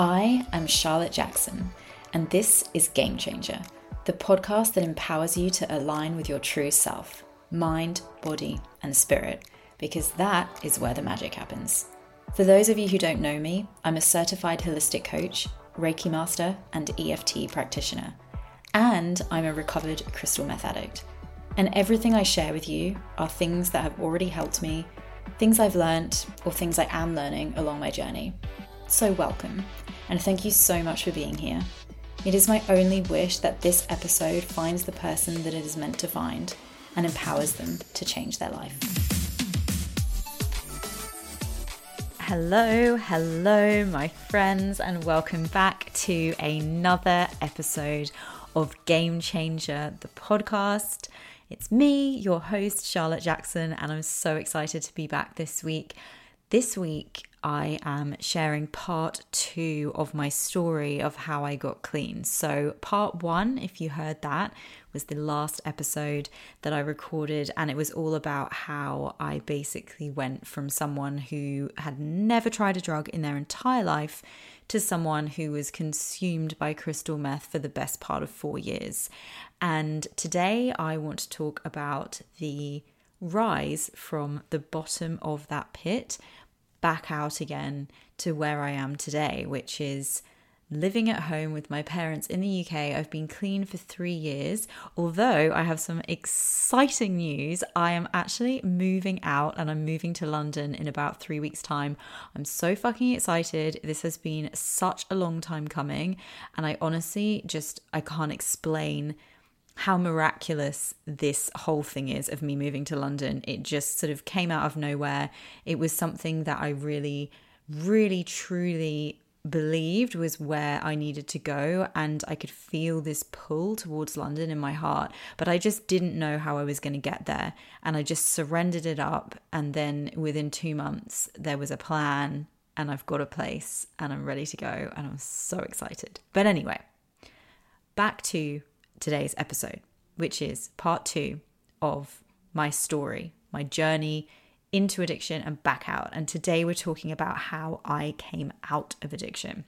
I am Charlotte Jackson, and this is Game Changer, the podcast that empowers you to align with your true self mind, body, and spirit, because that is where the magic happens. For those of you who don't know me, I'm a certified holistic coach, Reiki master, and EFT practitioner. And I'm a recovered crystal meth addict. And everything I share with you are things that have already helped me, things I've learnt, or things I am learning along my journey. So, welcome, and thank you so much for being here. It is my only wish that this episode finds the person that it is meant to find and empowers them to change their life. Hello, hello, my friends, and welcome back to another episode of Game Changer, the podcast. It's me, your host, Charlotte Jackson, and I'm so excited to be back this week. This week, I am sharing part two of my story of how I got clean. So, part one, if you heard that, was the last episode that I recorded, and it was all about how I basically went from someone who had never tried a drug in their entire life to someone who was consumed by crystal meth for the best part of four years. And today I want to talk about the rise from the bottom of that pit back out again to where I am today, which is living at home with my parents in the UK. I've been clean for three years. Although I have some exciting news, I am actually moving out and I'm moving to London in about three weeks' time. I'm so fucking excited. This has been such a long time coming, and I honestly just I can't explain how miraculous this whole thing is of me moving to London. It just sort of came out of nowhere. It was something that I really, really, truly believed was where I needed to go. And I could feel this pull towards London in my heart, but I just didn't know how I was going to get there. And I just surrendered it up. And then within two months, there was a plan, and I've got a place, and I'm ready to go. And I'm so excited. But anyway, back to today's episode, which is part two of my story, my journey into addiction and back out. And today we're talking about how I came out of addiction.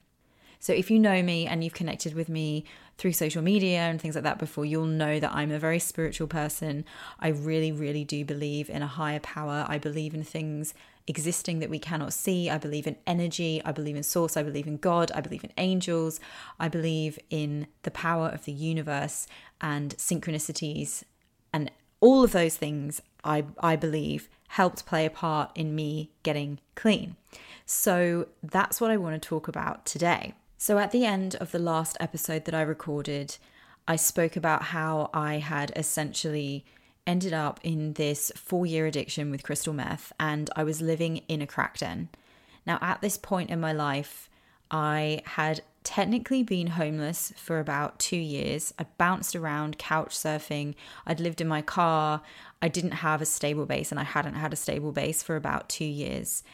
So, if you know me and you've connected with me through social media and things like that before, you'll know that I'm a very spiritual person. I really, really do believe in a higher power. I believe in things existing that we cannot see. I believe in energy. I believe in source. I believe in God. I believe in angels. I believe in the power of the universe and synchronicities. And all of those things, I, I believe, helped play a part in me getting clean. So that's what I want to talk about today. So, at the end of the last episode that I recorded, I spoke about how I had essentially ended up in this four year addiction with crystal meth and I was living in a crack den. Now, at this point in my life, I had technically been homeless for about two years. I bounced around couch surfing. I'd lived in my car. I didn't have a stable base and I hadn't had a stable base for about two years.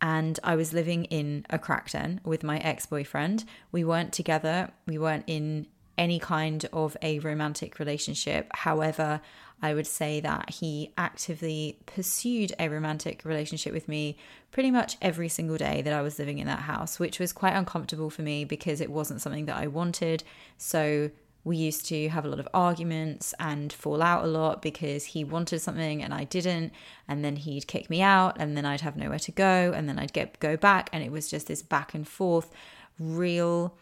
And I was living in a crack den with my ex boyfriend. We weren't together, we weren't in any kind of a romantic relationship. However, I would say that he actively pursued a romantic relationship with me pretty much every single day that I was living in that house, which was quite uncomfortable for me because it wasn't something that I wanted. So we used to have a lot of arguments and fall out a lot because he wanted something and I didn't and then he'd kick me out and then I'd have nowhere to go and then I'd get go back and it was just this back and forth real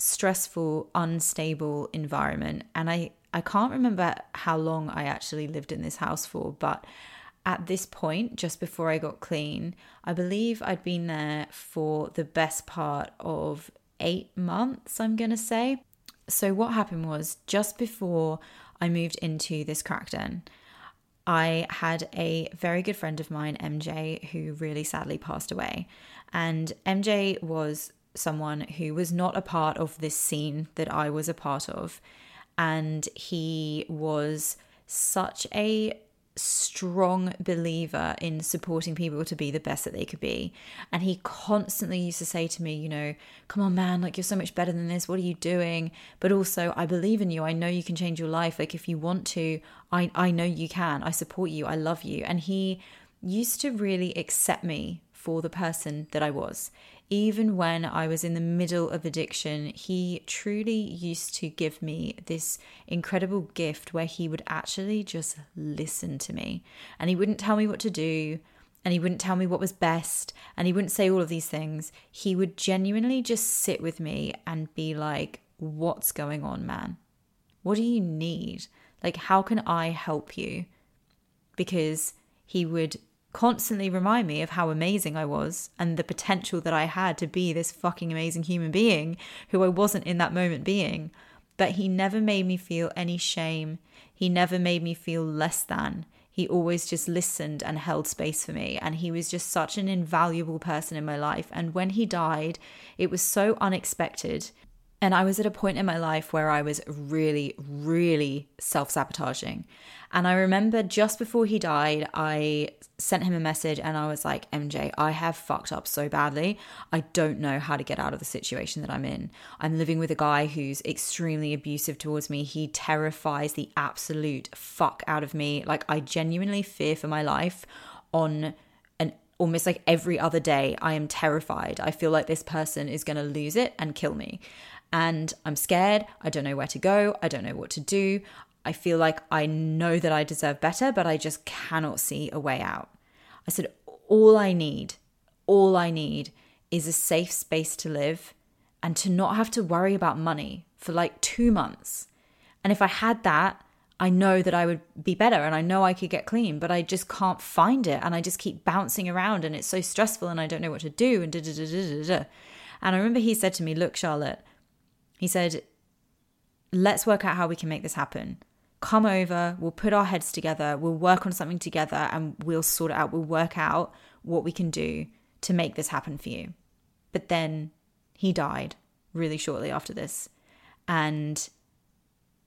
stressful unstable environment and I I can't remember how long I actually lived in this house for, but at this point, just before I got clean, I believe I'd been there for the best part of eight months, I'm going to say. So, what happened was just before I moved into this crack den, I had a very good friend of mine, MJ, who really sadly passed away. And MJ was someone who was not a part of this scene that I was a part of and he was such a strong believer in supporting people to be the best that they could be. And he constantly used to say to me, you know, come on, man, like you're so much better than this. What are you doing? But also, I believe in you. I know you can change your life. Like if you want to, I, I know you can. I support you. I love you. And he used to really accept me for the person that I was even when I was in the middle of addiction, he truly used to give me this incredible gift where he would actually just listen to me and he wouldn't tell me what to do and he wouldn't tell me what was best and he wouldn't say all of these things. He would genuinely just sit with me and be like, What's going on, man? What do you need? Like, how can I help you? Because he would constantly remind me of how amazing I was and the potential that I had to be this fucking amazing human being who I wasn't in that moment being. But he never made me feel any shame. He never made me feel less than. He always just listened and held space for me. And he was just such an invaluable person in my life. And when he died, it was so unexpected. And I was at a point in my life where I was really, really self sabotaging. And I remember just before he died, I sent him a message and I was like, MJ, I have fucked up so badly. I don't know how to get out of the situation that I'm in. I'm living with a guy who's extremely abusive towards me. He terrifies the absolute fuck out of me. Like, I genuinely fear for my life on an almost like every other day. I am terrified. I feel like this person is going to lose it and kill me and I'm scared. I don't know where to go. I don't know what to do. I feel like I know that I deserve better, but I just cannot see a way out. I said, All I need, all I need is a safe space to live and to not have to worry about money for like two months. And if I had that, I know that I would be better and I know I could get clean, but I just can't find it. And I just keep bouncing around and it's so stressful and I don't know what to do. And da da da da da. And I remember he said to me, Look, Charlotte, he said, Let's work out how we can make this happen. Come over, we'll put our heads together, we'll work on something together, and we'll sort it out. We'll work out what we can do to make this happen for you. But then he died really shortly after this. And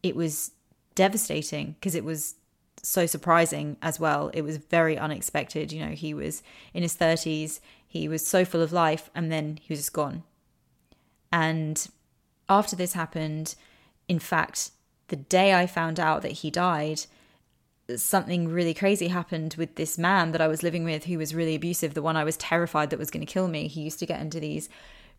it was devastating because it was so surprising as well. It was very unexpected. You know, he was in his 30s, he was so full of life, and then he was just gone. And after this happened, in fact, the day I found out that he died, something really crazy happened with this man that I was living with who was really abusive, the one I was terrified that was going to kill me. He used to get into these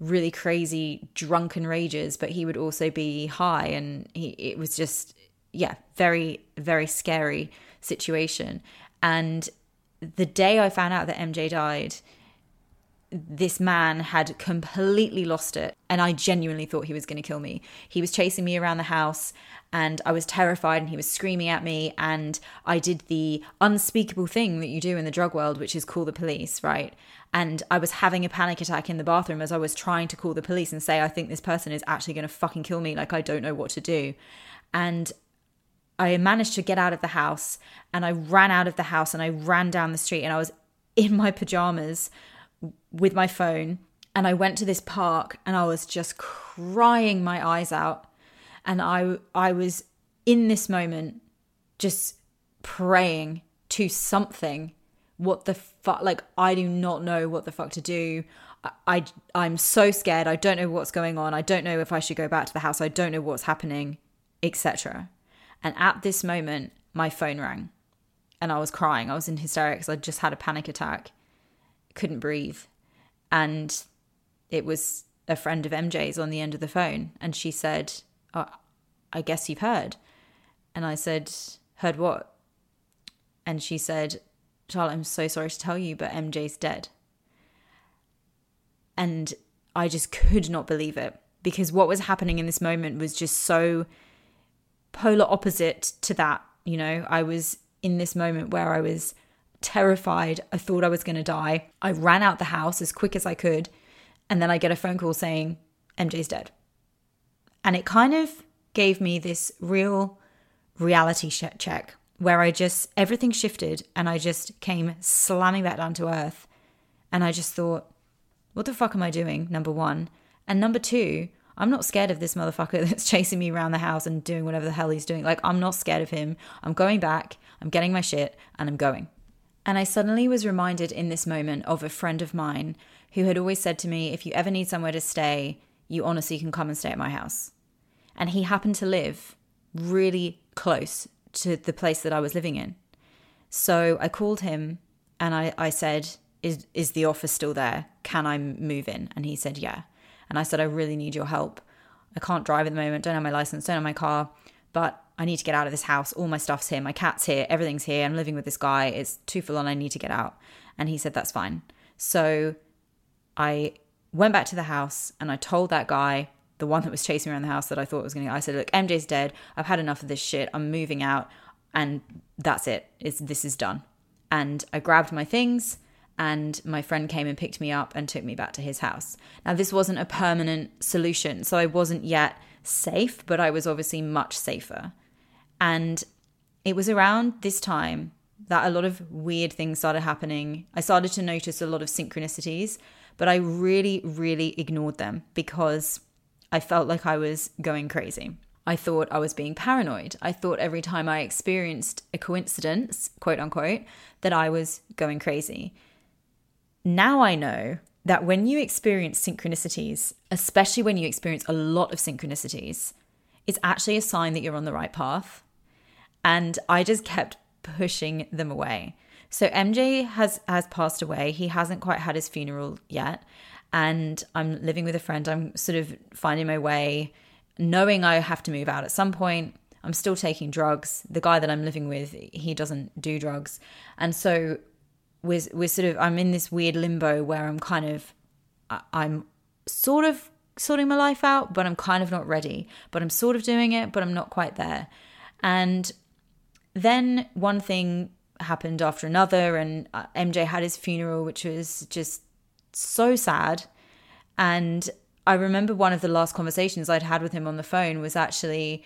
really crazy drunken rages, but he would also be high and he it was just yeah, very very scary situation. And the day I found out that MJ died, this man had completely lost it and I genuinely thought he was going to kill me. He was chasing me around the house and I was terrified and he was screaming at me and I did the unspeakable thing that you do in the drug world which is call the police, right? And I was having a panic attack in the bathroom as I was trying to call the police and say I think this person is actually going to fucking kill me like I don't know what to do. And I managed to get out of the house and I ran out of the house and I ran down the street and I was in my pajamas with my phone and I went to this park and I was just crying my eyes out. And I I was in this moment just praying to something. What the fuck like I do not know what the fuck to do. I, I am so scared. I don't know what's going on. I don't know if I should go back to the house. I don't know what's happening etc and at this moment my phone rang and I was crying. I was in hysterics. I just had a panic attack couldn't breathe. And it was a friend of MJ's on the end of the phone. And she said, oh, I guess you've heard. And I said, Heard what? And she said, Charlotte, I'm so sorry to tell you, but MJ's dead. And I just could not believe it because what was happening in this moment was just so polar opposite to that. You know, I was in this moment where I was terrified. I thought I was going to die. I ran out the house as quick as I could. And then I get a phone call saying, MJ's dead. And it kind of gave me this real reality check where I just, everything shifted and I just came slamming back down to earth. And I just thought, what the fuck am I doing? Number one. And number two, I'm not scared of this motherfucker that's chasing me around the house and doing whatever the hell he's doing. Like, I'm not scared of him. I'm going back, I'm getting my shit, and I'm going. And I suddenly was reminded in this moment of a friend of mine who had always said to me, if you ever need somewhere to stay, you honestly can come and stay at my house. And he happened to live really close to the place that I was living in. So I called him and I, I said, is is the offer still there? Can I move in? And he said, yeah. And I said, I really need your help. I can't drive at the moment, don't have my license, don't have my car, but I need to get out of this house. All my stuff's here, my cat's here, everything's here. I'm living with this guy. It's too full on. I need to get out. And he said, That's fine. So I went back to the house and I told that guy, the one that was chasing me around the house that I thought was going to, I said, Look, MJ's dead. I've had enough of this shit. I'm moving out. And that's it. It's, this is done. And I grabbed my things and my friend came and picked me up and took me back to his house. Now, this wasn't a permanent solution, so I wasn't yet safe, but I was obviously much safer. And it was around this time that a lot of weird things started happening. I started to notice a lot of synchronicities, but I really, really ignored them because I felt like I was going crazy. I thought I was being paranoid. I thought every time I experienced a coincidence, quote unquote, that I was going crazy. Now I know that when you experience synchronicities, especially when you experience a lot of synchronicities, it's actually a sign that you're on the right path. And I just kept pushing them away. So MJ has has passed away. He hasn't quite had his funeral yet. And I'm living with a friend. I'm sort of finding my way, knowing I have to move out at some point. I'm still taking drugs. The guy that I'm living with, he doesn't do drugs. And so we're, we're sort of i'm in this weird limbo where i'm kind of i'm sort of sorting my life out but i'm kind of not ready but i'm sort of doing it but i'm not quite there and then one thing happened after another and uh, mj had his funeral which was just so sad and i remember one of the last conversations i'd had with him on the phone was actually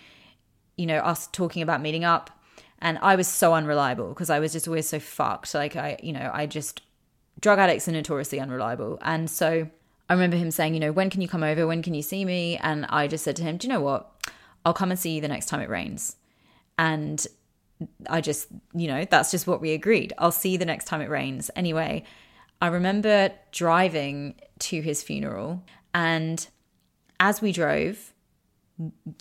you know us talking about meeting up and I was so unreliable because I was just always so fucked. Like I, you know, I just drug addicts are notoriously unreliable. And so I remember him saying, you know, when can you come over? When can you see me? And I just said to him, do you know what? I'll come and see you the next time it rains. And I just, you know, that's just what we agreed. I'll see you the next time it rains. Anyway, I remember driving to his funeral and as we drove,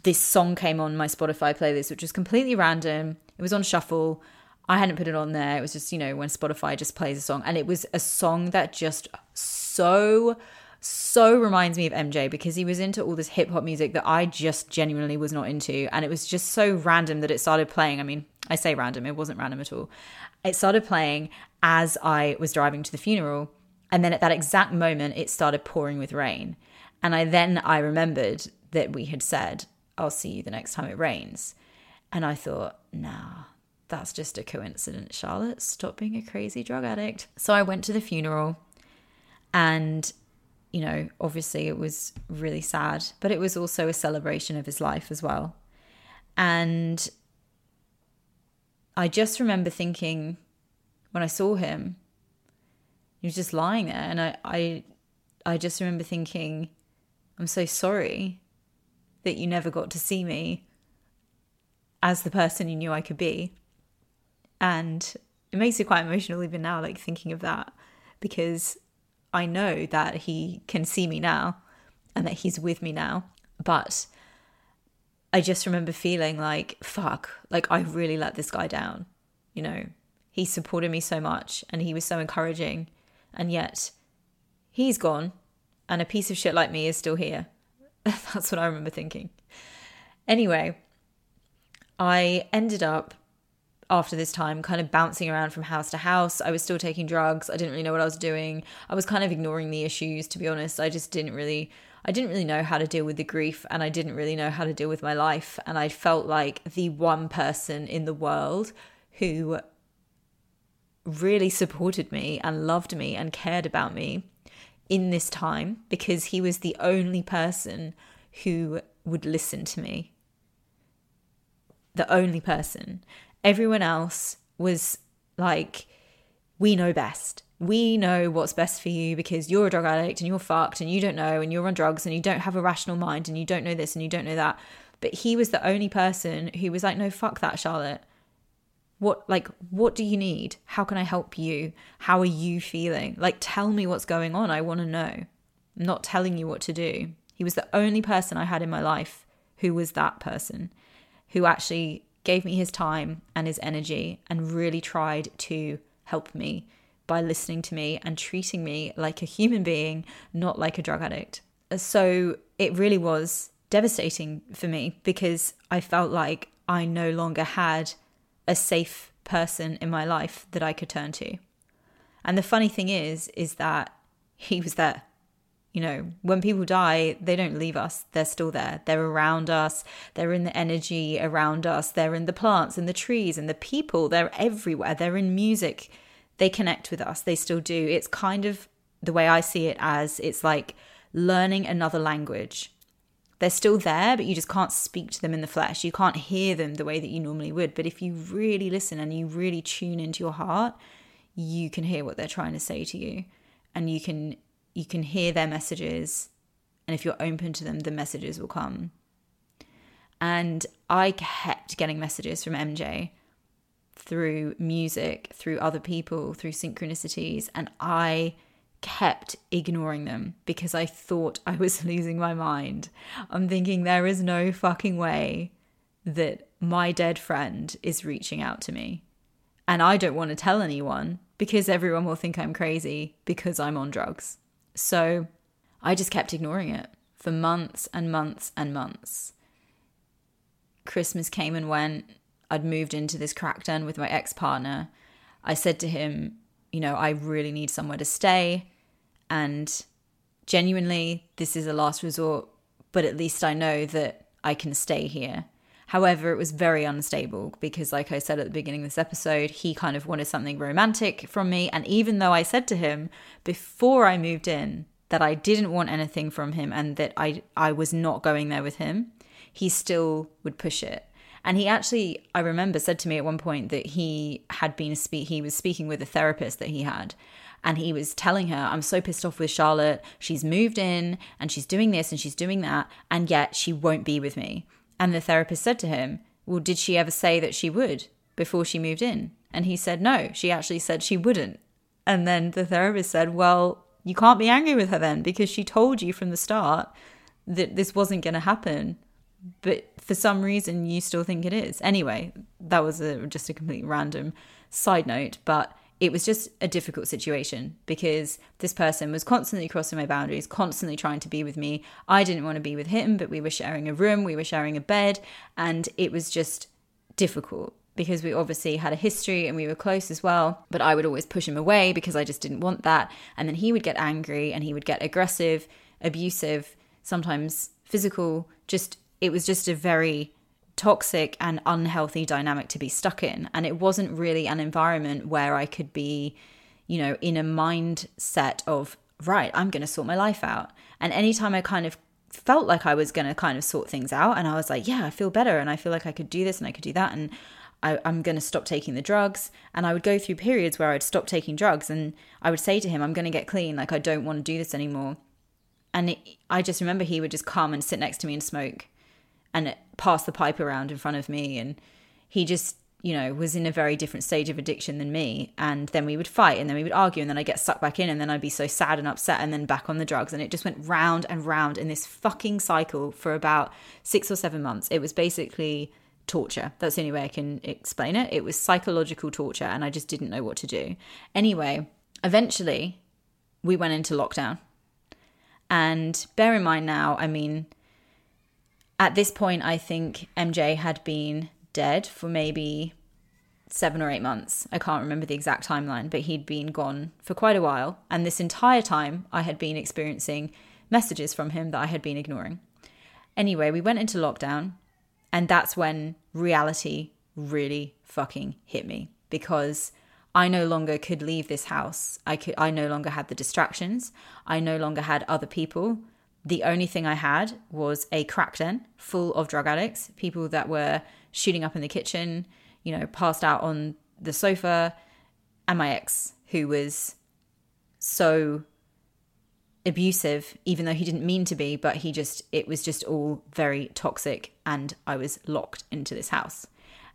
this song came on my Spotify playlist, which was completely random. It was on shuffle. I hadn't put it on there. It was just, you know, when Spotify just plays a song. And it was a song that just so, so reminds me of MJ because he was into all this hip hop music that I just genuinely was not into. And it was just so random that it started playing. I mean, I say random, it wasn't random at all. It started playing as I was driving to the funeral. And then at that exact moment, it started pouring with rain. And I then I remembered that we had said, I'll see you the next time it rains. And I thought, nah, that's just a coincidence, Charlotte. Stop being a crazy drug addict. So I went to the funeral and, you know, obviously it was really sad, but it was also a celebration of his life as well. And I just remember thinking when I saw him, he was just lying there. And I, I, I just remember thinking, I'm so sorry that you never got to see me as the person you knew I could be. And it makes it quite emotional even now, like thinking of that, because I know that he can see me now and that he's with me now. But I just remember feeling like, fuck, like I really let this guy down. You know, he supported me so much and he was so encouraging. And yet he's gone and a piece of shit like me is still here. That's what I remember thinking. Anyway, I ended up after this time kind of bouncing around from house to house. I was still taking drugs. I didn't really know what I was doing. I was kind of ignoring the issues to be honest. I just didn't really I didn't really know how to deal with the grief and I didn't really know how to deal with my life and I felt like the one person in the world who really supported me and loved me and cared about me in this time because he was the only person who would listen to me the only person. Everyone else was like, we know best. We know what's best for you because you're a drug addict and you're fucked and you don't know and you're on drugs and you don't have a rational mind and you don't know this and you don't know that. But he was the only person who was like, no, fuck that, Charlotte. What, like, what do you need? How can I help you? How are you feeling? Like, tell me what's going on. I want to know. I'm not telling you what to do. He was the only person I had in my life who was that person who actually gave me his time and his energy and really tried to help me by listening to me and treating me like a human being, not like a drug addict. So it really was devastating for me because I felt like I no longer had a safe person in my life that I could turn to. And the funny thing is, is that he was there. You know, when people die, they don't leave us. They're still there. They're around us. They're in the energy around us. They're in the plants and the trees and the people. They're everywhere. They're in music. They connect with us. They still do. It's kind of the way I see it as it's like learning another language. They're still there, but you just can't speak to them in the flesh. You can't hear them the way that you normally would. But if you really listen and you really tune into your heart, you can hear what they're trying to say to you and you can you can hear their messages and if you're open to them the messages will come. And i kept getting messages from mj through music through other people through synchronicities and i kept ignoring them because i thought i was losing my mind. I'm thinking there is no fucking way that my dead friend is reaching out to me. And i don't want to tell anyone because everyone will think I'm crazy because I'm on drugs. So I just kept ignoring it for months and months and months. Christmas came and went. I'd moved into this crack den with my ex partner. I said to him, you know, I really need somewhere to stay. And genuinely, this is a last resort, but at least I know that I can stay here. However, it was very unstable because, like I said at the beginning of this episode, he kind of wanted something romantic from me. And even though I said to him before I moved in that I didn't want anything from him and that I, I was not going there with him, he still would push it. And he actually, I remember, said to me at one point that he had been he was speaking with a therapist that he had, and he was telling her, "I'm so pissed off with Charlotte. She's moved in and she's doing this and she's doing that, and yet she won't be with me." And the therapist said to him, Well, did she ever say that she would before she moved in? And he said, No, she actually said she wouldn't. And then the therapist said, Well, you can't be angry with her then because she told you from the start that this wasn't going to happen. But for some reason, you still think it is. Anyway, that was a, just a complete random side note. But it was just a difficult situation because this person was constantly crossing my boundaries, constantly trying to be with me. I didn't want to be with him, but we were sharing a room, we were sharing a bed, and it was just difficult because we obviously had a history and we were close as well. But I would always push him away because I just didn't want that. And then he would get angry and he would get aggressive, abusive, sometimes physical. Just, it was just a very toxic and unhealthy dynamic to be stuck in. And it wasn't really an environment where I could be, you know, in a mindset of, right, I'm going to sort my life out. And anytime I kind of felt like I was going to kind of sort things out, and I was like, yeah, I feel better and I feel like I could do this and I could do that. And I, am going to stop taking the drugs. And I would go through periods where I'd stop taking drugs and I would say to him, I'm going to get clean. Like, I don't want to do this anymore. And it, I just remember he would just come and sit next to me and smoke and pass the pipe around in front of me. And he just, you know, was in a very different stage of addiction than me. And then we would fight and then we would argue and then I'd get sucked back in and then I'd be so sad and upset and then back on the drugs. And it just went round and round in this fucking cycle for about six or seven months. It was basically torture. That's the only way I can explain it. It was psychological torture and I just didn't know what to do. Anyway, eventually we went into lockdown. And bear in mind now, I mean, at this point, I think MJ had been dead for maybe seven or eight months. I can't remember the exact timeline, but he'd been gone for quite a while. And this entire time, I had been experiencing messages from him that I had been ignoring. Anyway, we went into lockdown, and that's when reality really fucking hit me because I no longer could leave this house. I could I no longer had the distractions. I no longer had other people the only thing I had was a crack den full of drug addicts, people that were shooting up in the kitchen, you know, passed out on the sofa, and my ex, who was so abusive, even though he didn't mean to be, but he just, it was just all very toxic, and I was locked into this house.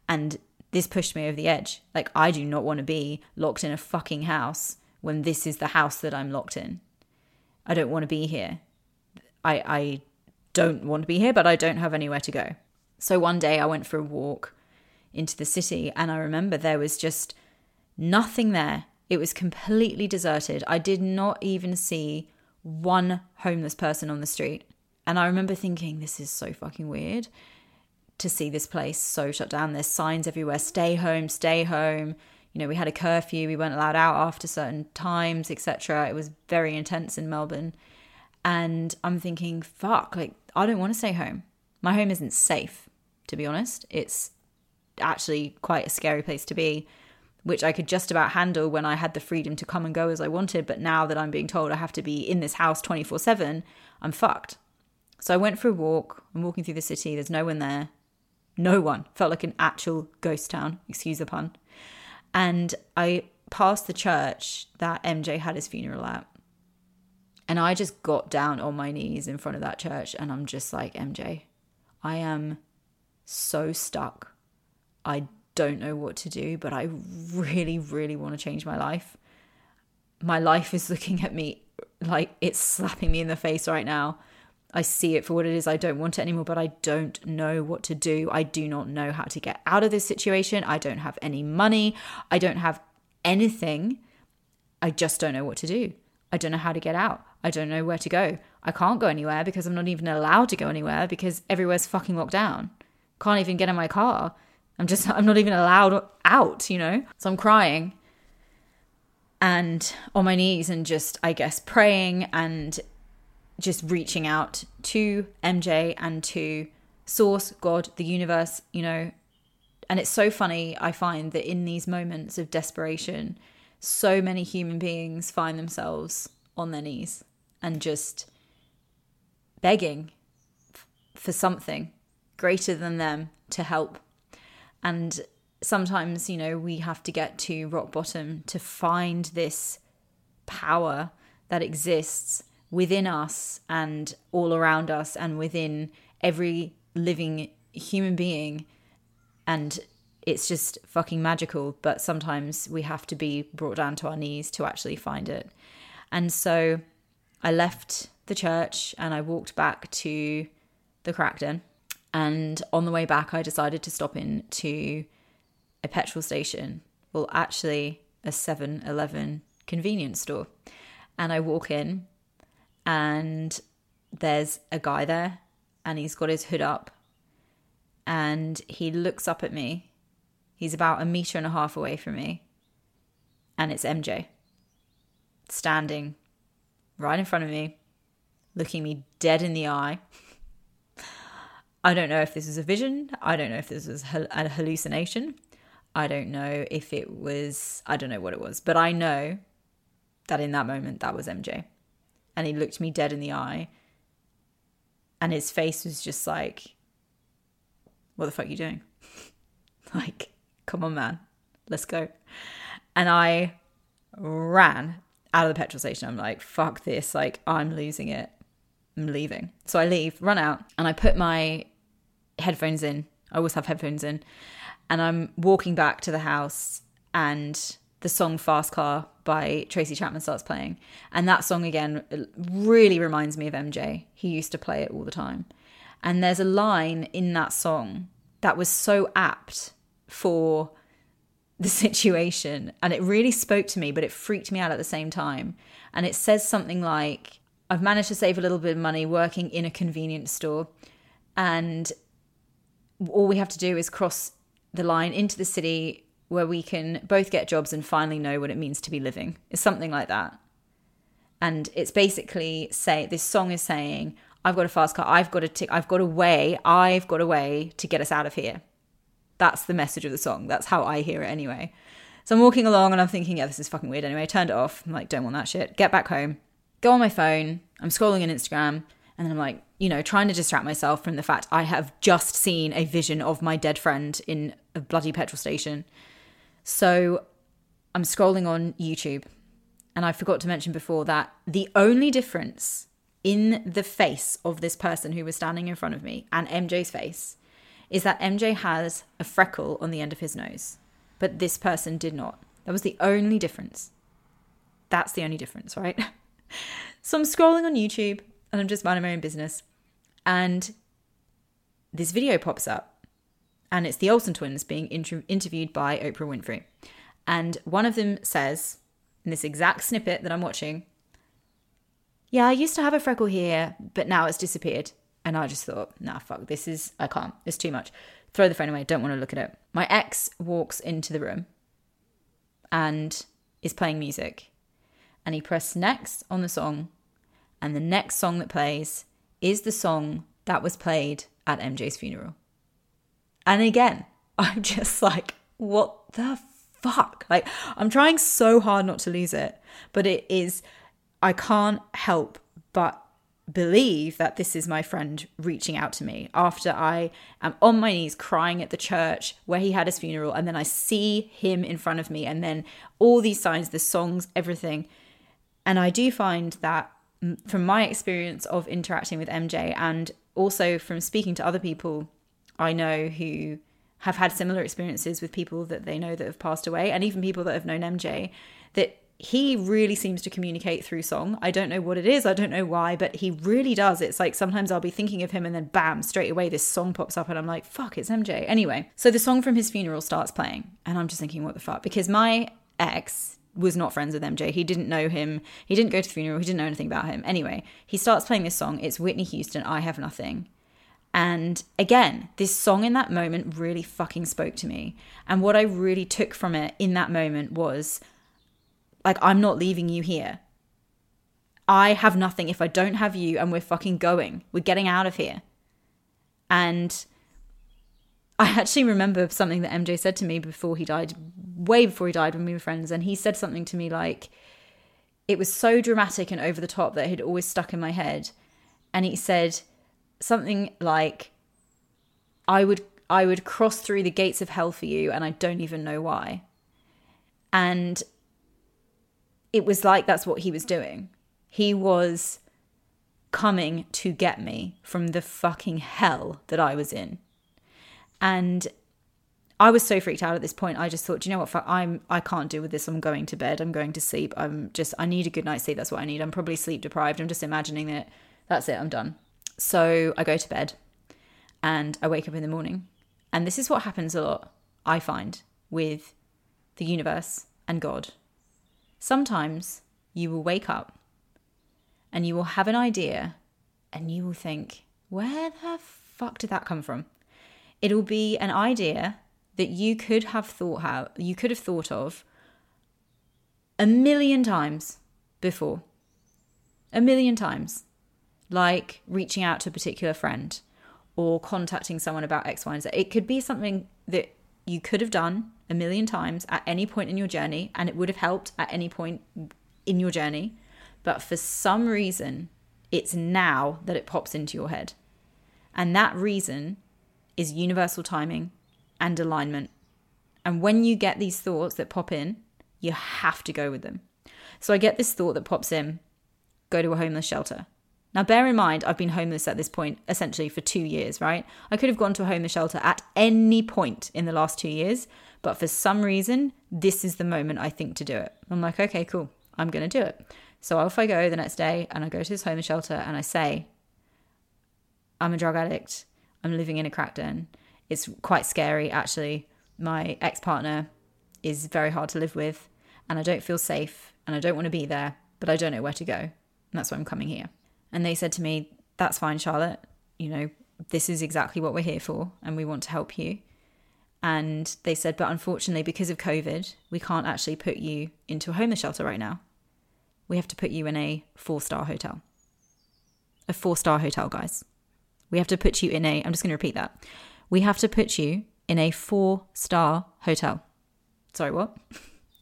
And this pushed me over the edge. Like, I do not want to be locked in a fucking house when this is the house that I'm locked in. I don't want to be here. I, I don't want to be here, but I don't have anywhere to go. So one day I went for a walk into the city and I remember there was just nothing there It was completely deserted. I did not even see one homeless person on the street. And I remember thinking, this is so fucking weird to see this place so shut down. There's signs everywhere stay home, stay home. You know, we had a curfew, we weren't allowed out after certain times, etc. It was very intense in Melbourne. And I'm thinking, fuck, like, I don't want to stay home. My home isn't safe, to be honest. It's actually quite a scary place to be, which I could just about handle when I had the freedom to come and go as I wanted. But now that I'm being told I have to be in this house 24 7, I'm fucked. So I went for a walk. I'm walking through the city. There's no one there. No one. Felt like an actual ghost town, excuse the pun. And I passed the church that MJ had his funeral at. And I just got down on my knees in front of that church and I'm just like, MJ, I am so stuck. I don't know what to do, but I really, really want to change my life. My life is looking at me like it's slapping me in the face right now. I see it for what it is. I don't want it anymore, but I don't know what to do. I do not know how to get out of this situation. I don't have any money. I don't have anything. I just don't know what to do. I don't know how to get out. I don't know where to go. I can't go anywhere because I'm not even allowed to go anywhere because everywhere's fucking locked down. Can't even get in my car. I'm just, I'm not even allowed out, you know? So I'm crying and on my knees and just, I guess, praying and just reaching out to MJ and to Source, God, the universe, you know. And it's so funny, I find that in these moments of desperation, so many human beings find themselves on their knees and just begging for something greater than them to help. And sometimes, you know, we have to get to rock bottom to find this power that exists within us and all around us and within every living human being. And it's just fucking magical. But sometimes we have to be brought down to our knees to actually find it. And so I left the church and I walked back to the Crackden. And on the way back, I decided to stop in to a petrol station. Well, actually, a 7 Eleven convenience store. And I walk in and there's a guy there and he's got his hood up and he looks up at me. He's about a meter and a half away from me. And it's MJ standing right in front of me, looking me dead in the eye. I don't know if this is a vision. I don't know if this was a hallucination. I don't know if it was, I don't know what it was, but I know that in that moment that was MJ and he looked me dead in the eye and his face was just like what the fuck are you doing like come on man let's go and i ran out of the petrol station i'm like fuck this like i'm losing it i'm leaving so i leave run out and i put my headphones in i always have headphones in and i'm walking back to the house and the song Fast Car by Tracy Chapman starts playing. And that song again really reminds me of MJ. He used to play it all the time. And there's a line in that song that was so apt for the situation. And it really spoke to me, but it freaked me out at the same time. And it says something like, I've managed to save a little bit of money working in a convenience store. And all we have to do is cross the line into the city where we can both get jobs and finally know what it means to be living. It's something like that. And it's basically say this song is saying, I've got a fast car, I've got a tick, I've got a way, I've got a way to get us out of here. That's the message of the song. That's how I hear it anyway. So I'm walking along and I'm thinking, yeah, this is fucking weird anyway. I turned it off. I'm like, don't want that shit. Get back home. Go on my phone. I'm scrolling on Instagram. And then I'm like, you know, trying to distract myself from the fact I have just seen a vision of my dead friend in a bloody petrol station. So I'm scrolling on YouTube, and I forgot to mention before that the only difference in the face of this person who was standing in front of me and MJ's face is that MJ has a freckle on the end of his nose, but this person did not. That was the only difference. That's the only difference, right? so I'm scrolling on YouTube and I'm just minding my own business, and this video pops up and it's the Olsen twins being inter- interviewed by Oprah Winfrey. And one of them says, in this exact snippet that I'm watching, yeah, I used to have a freckle here, but now it's disappeared. And I just thought, nah, fuck, this is, I can't, it's too much. Throw the phone away, don't want to look at it. My ex walks into the room and is playing music. And he pressed next on the song, and the next song that plays is the song that was played at MJ's funeral. And again, I'm just like, what the fuck? Like, I'm trying so hard not to lose it, but it is, I can't help but believe that this is my friend reaching out to me after I am on my knees crying at the church where he had his funeral. And then I see him in front of me, and then all these signs, the songs, everything. And I do find that from my experience of interacting with MJ and also from speaking to other people I know who have had similar experiences with people that they know that have passed away and even people that have known MJ that he really seems to communicate through song. I don't know what it is, I don't know why, but he really does. It's like sometimes I'll be thinking of him and then bam, straight away this song pops up and I'm like, fuck, it's MJ. Anyway, so the song from his funeral starts playing and I'm just thinking, what the fuck? Because my ex was not friends with MJ. He didn't know him. He didn't go to the funeral. He didn't know anything about him. Anyway, he starts playing this song. It's Whitney Houston, I Have Nothing. And again, this song in that moment really fucking spoke to me. And what I really took from it in that moment was like, I'm not leaving you here. I have nothing if I don't have you, and we're fucking going. We're getting out of here. And I actually remember something that MJ said to me before he died, way before he died when we were friends. And he said something to me like, it was so dramatic and over the top that it had always stuck in my head. And he said, something like I would I would cross through the gates of hell for you and I don't even know why. And it was like that's what he was doing. He was coming to get me from the fucking hell that I was in. And I was so freaked out at this point. I just thought, you know what? I'm I can't deal with this. I'm going to bed. I'm going to sleep. I'm just I need a good night's sleep. That's what I need. I'm probably sleep deprived. I'm just imagining that that's it. I'm done. So I go to bed and I wake up in the morning. And this is what happens a lot, I find, with the universe and God. Sometimes you will wake up and you will have an idea and you will think, where the fuck did that come from? It'll be an idea that you could have thought how you could have thought of a million times before. A million times like reaching out to a particular friend or contacting someone about X, Y, and Z. It could be something that you could have done a million times at any point in your journey and it would have helped at any point in your journey. But for some reason, it's now that it pops into your head. And that reason is universal timing and alignment. And when you get these thoughts that pop in, you have to go with them. So I get this thought that pops in go to a homeless shelter. Now, bear in mind, I've been homeless at this point essentially for two years, right? I could have gone to a homeless shelter at any point in the last two years, but for some reason, this is the moment I think to do it. I'm like, okay, cool, I'm to do it. So off I go the next day and I go to this homeless shelter and I say, I'm a drug addict. I'm living in a crack den. It's quite scary, actually. My ex partner is very hard to live with, and I don't feel safe, and I don't want to be there, but I don't know where to go. And that's why I'm coming here. And they said to me, That's fine, Charlotte. You know, this is exactly what we're here for, and we want to help you. And they said, But unfortunately, because of COVID, we can't actually put you into a homeless shelter right now. We have to put you in a four star hotel. A four star hotel, guys. We have to put you in a, I'm just going to repeat that. We have to put you in a four star hotel. Sorry, what?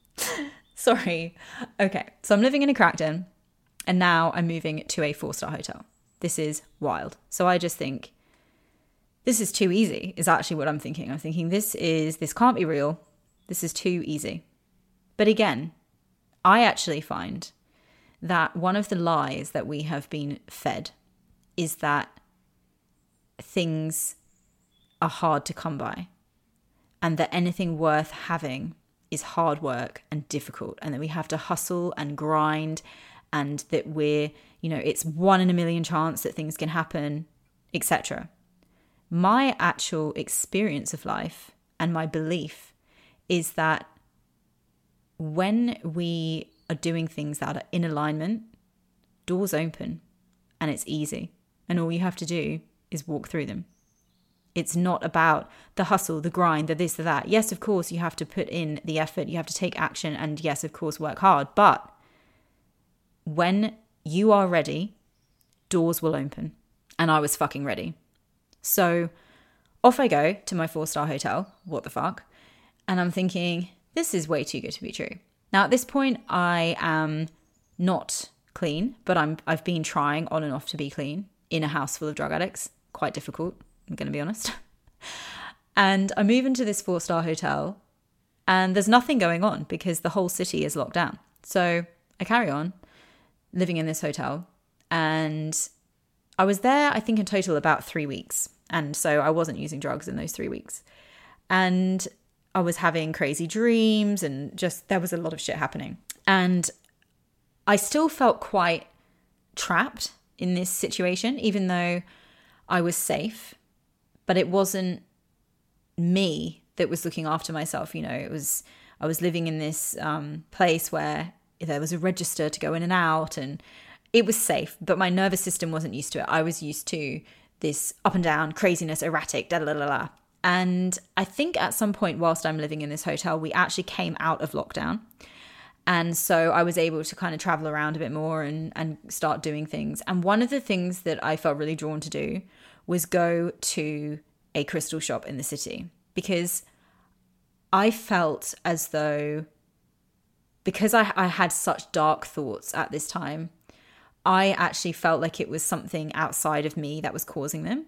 Sorry. Okay. So I'm living in a crack den and now I'm moving to a four star hotel. This is wild. So I just think this is too easy, is actually what I'm thinking. I'm thinking this is, this can't be real. This is too easy. But again, I actually find that one of the lies that we have been fed is that things are hard to come by and that anything worth having is hard work and difficult and that we have to hustle and grind and that we're, you know, it's one in a million chance that things can happen, etc. My actual experience of life and my belief is that when we are doing things that are in alignment, doors open and it's easy. And all you have to do is walk through them. It's not about the hustle, the grind, the this, the that. Yes, of course, you have to put in the effort, you have to take action, and yes, of course, work hard. But when you are ready, doors will open. And I was fucking ready. So off I go to my four star hotel. What the fuck? And I'm thinking, this is way too good to be true. Now, at this point, I am not clean, but I'm I've been trying on and off to be clean in a house full of drug addicts. Quite difficult, I'm going to be honest. and I move into this four star hotel, and there's nothing going on because the whole city is locked down. So I carry on living in this hotel, and I was there, I think, in total about three weeks. And so I wasn't using drugs in those three weeks. And I was having crazy dreams, and just there was a lot of shit happening. And I still felt quite trapped in this situation, even though I was safe, but it wasn't me that was looking after myself. You know, it was, I was living in this um, place where there was a register to go in and out, and it was safe, but my nervous system wasn't used to it. I was used to this up and down craziness, erratic, da da da. And I think at some point, whilst I'm living in this hotel, we actually came out of lockdown. And so I was able to kind of travel around a bit more and, and start doing things. And one of the things that I felt really drawn to do was go to a crystal shop in the city because I felt as though, because I, I had such dark thoughts at this time, I actually felt like it was something outside of me that was causing them.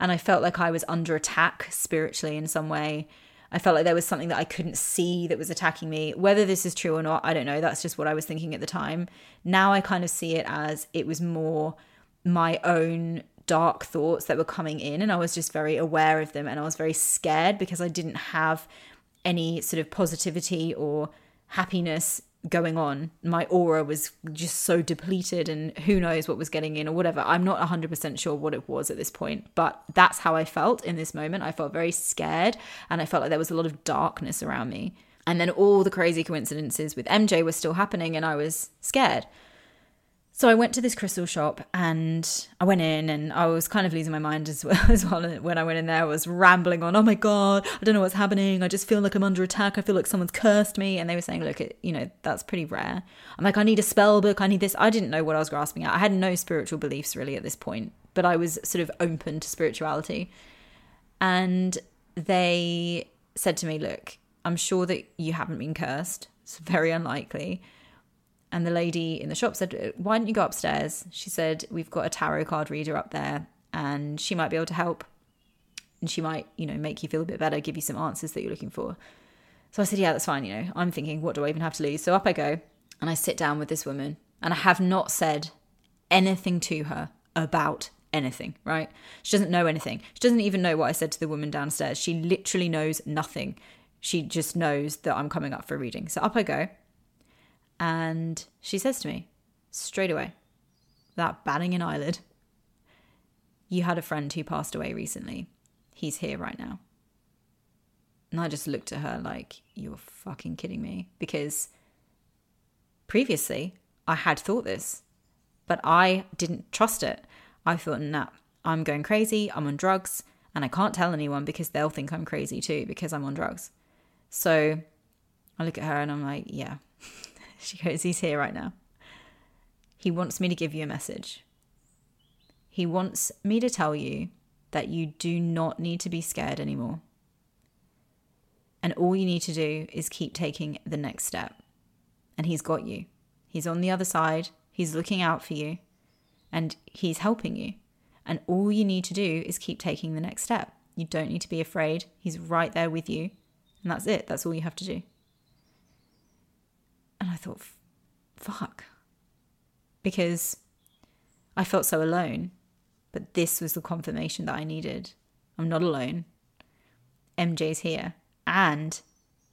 And I felt like I was under attack spiritually in some way I felt like there was something that I couldn't see that was attacking me. Whether this is true or not, I don't know. That's just what I was thinking at the time. Now I kind of see it as it was more my own dark thoughts that were coming in, and I was just very aware of them. And I was very scared because I didn't have any sort of positivity or happiness going on. My aura was just so depleted, and who knows what was getting in or whatever. I'm not 100% sure what it was at this point, but that's how I felt in this moment. I felt very scared, and I felt like there was a lot of darkness around me. And then all the crazy coincidences with MJ were still happening, and I was scared. So I went to this crystal shop and I went in and I was kind of losing my mind as well, as well. when I went in there, I was rambling on, oh my God, I don't know what's happening. I just feel like I'm under attack. I feel like someone's cursed me. And they were saying, look, it, you know, that's pretty rare. I'm like, I need a spell book. I need this. I didn't know what I was grasping at. I had no spiritual beliefs really at this point, but I was sort of open to spirituality. And they said to me, look, I'm sure that you haven't been cursed. It's very unlikely and the lady in the shop said, uh, Why don't you go upstairs? She said, We've got a tarot card reader up there and she might be able to help. And she might, you know, make you feel a bit better, give you some answers that you're looking for. So I said, Yeah, that's fine. You know, I'm thinking, What do I even have to lose? So up I go and I sit down with this woman and I have not said anything to her about anything, right? She doesn't know anything. She doesn't even know what I said to the woman downstairs. She literally knows nothing. She just knows that I'm coming up for a reading. So up I go and she says to me straight away, without batting an eyelid, You had a friend who passed away recently. He's here right now. And I just looked at her like, You're fucking kidding me. Because previously I had thought this, but I didn't trust it. I thought, Nah, I'm going crazy. I'm on drugs. And I can't tell anyone because they'll think I'm crazy too because I'm on drugs. So I look at her and I'm like, Yeah, she goes, He's here right now. He wants me to give you a message. He wants me to tell you that you do not need to be scared anymore. And all you need to do is keep taking the next step. And He's got you. He's on the other side. He's looking out for you. And He's helping you. And all you need to do is keep taking the next step. You don't need to be afraid. He's right there with you. And that's it. That's all you have to do. And I thought, fuck. Because I felt so alone. But this was the confirmation that I needed. I'm not alone. MJ's here. And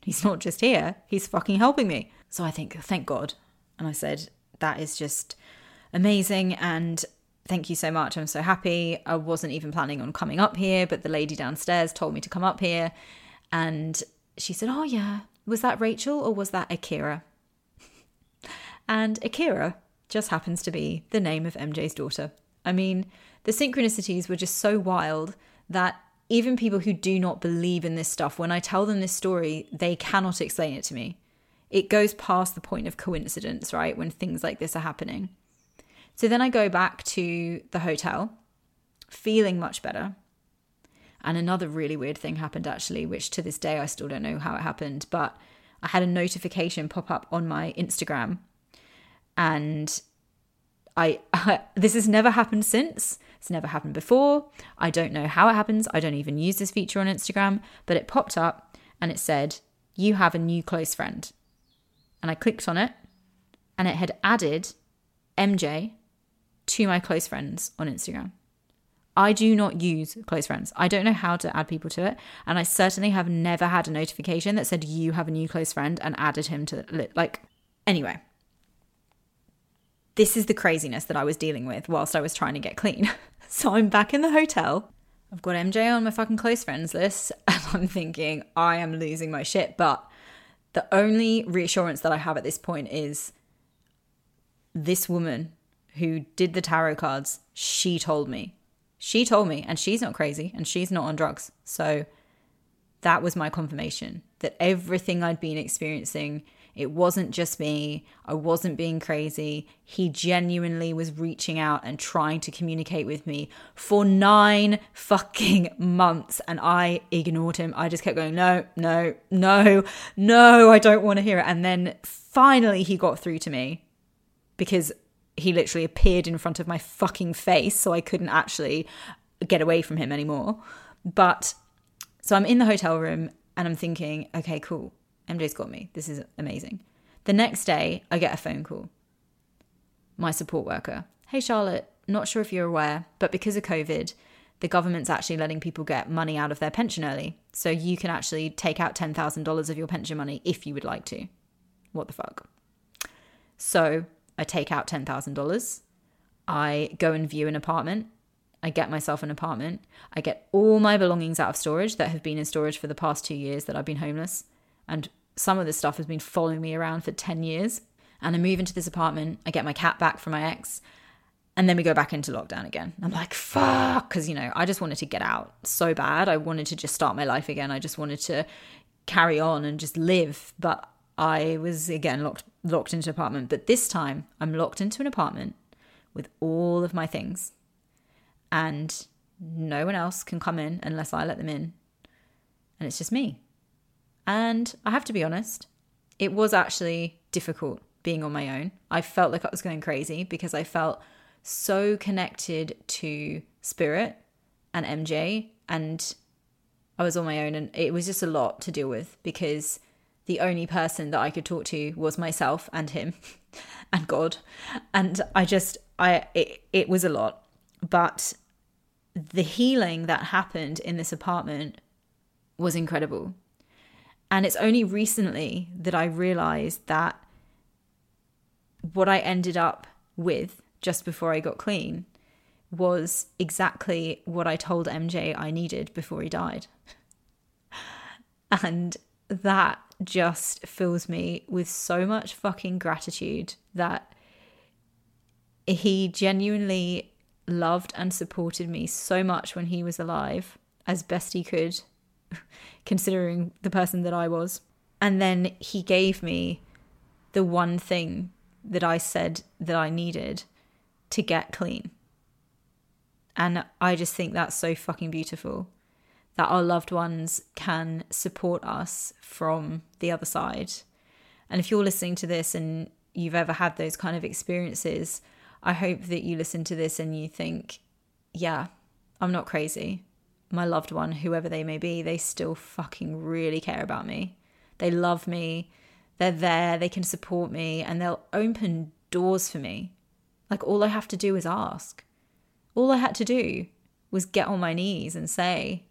he's not just here, he's fucking helping me. So I think, thank God. And I said, that is just amazing. And thank you so much. I'm so happy. I wasn't even planning on coming up here, but the lady downstairs told me to come up here. And she said, Oh, yeah. Was that Rachel or was that Akira? And Akira just happens to be the name of MJ's daughter. I mean, the synchronicities were just so wild that even people who do not believe in this stuff, when I tell them this story, they cannot explain it to me. It goes past the point of coincidence, right? When things like this are happening. So then I go back to the hotel, feeling much better. And another really weird thing happened actually, which to this day I still don't know how it happened, but I had a notification pop up on my Instagram and I, I, this has never happened since. It's never happened before. I don't know how it happens. I don't even use this feature on Instagram, but it popped up and it said, "You have a new close friend." And I clicked on it and it had added MJ to my close friends on Instagram. I do not use close friends. I don't know how to add people to it. And I certainly have never had a notification that said you have a new close friend and added him to like anyway this is the craziness that I was dealing with whilst I was trying to get clean. so I'm back in the hotel. I've got MJ on my fucking close friends list, and I'm thinking, I am losing my shit. But the only reassurance that I have at this point is this woman who did the tarot cards, she told me. She told me, and she's not crazy and she's not on drugs. So that was my confirmation that everything I'd been experiencing it wasn't just me. I wasn't being crazy. He genuinely was reaching out and trying to communicate with me for nine fucking months. And I ignored him. I just kept going, no, no, no, no, I don't want to hear it. And then finally he got through to me because he literally appeared in front of my fucking face. So I couldn't actually get away from him anymore. But so I'm in the hotel room and I'm thinking, okay, cool. MJ's got me. This is amazing. The next day, I get a phone call. My support worker. Hey, Charlotte, not sure if you're aware, but because of COVID, the government's actually letting people get money out of their pension early. So you can actually take out $10,000 of your pension money if you would like to. What the fuck? So I take out $10,000. I go and view an apartment. I get myself an apartment. I get all my belongings out of storage that have been in storage for the past two years that I've been homeless. And some of this stuff has been following me around for 10 years. And I move into this apartment, I get my cat back from my ex, and then we go back into lockdown again. I'm like, fuck, because, you know, I just wanted to get out so bad. I wanted to just start my life again. I just wanted to carry on and just live. But I was again locked locked into an apartment. But this time I'm locked into an apartment with all of my things. And no one else can come in unless I let them in. And it's just me. And I have to be honest, it was actually difficult being on my own. I felt like I was going crazy because I felt so connected to Spirit and MJ, and I was on my own, and it was just a lot to deal with because the only person that I could talk to was myself and him and God. And I just, I, it, it was a lot. But the healing that happened in this apartment was incredible. And it's only recently that I realized that what I ended up with just before I got clean was exactly what I told MJ I needed before he died. and that just fills me with so much fucking gratitude that he genuinely loved and supported me so much when he was alive as best he could considering the person that I was. And then he gave me the one thing that I said that I needed to get clean. And I just think that's so fucking beautiful that our loved ones can support us from the other side. And if you're listening to this and you've ever had those kind of experiences, I hope that you listen to this and you think, yeah, I'm not crazy my loved one, whoever they may be, they still fucking really care about me. They love me. They're there. They can support me and they'll open doors for me. Like all I have to do is ask. All I had to do was get on my knees and say,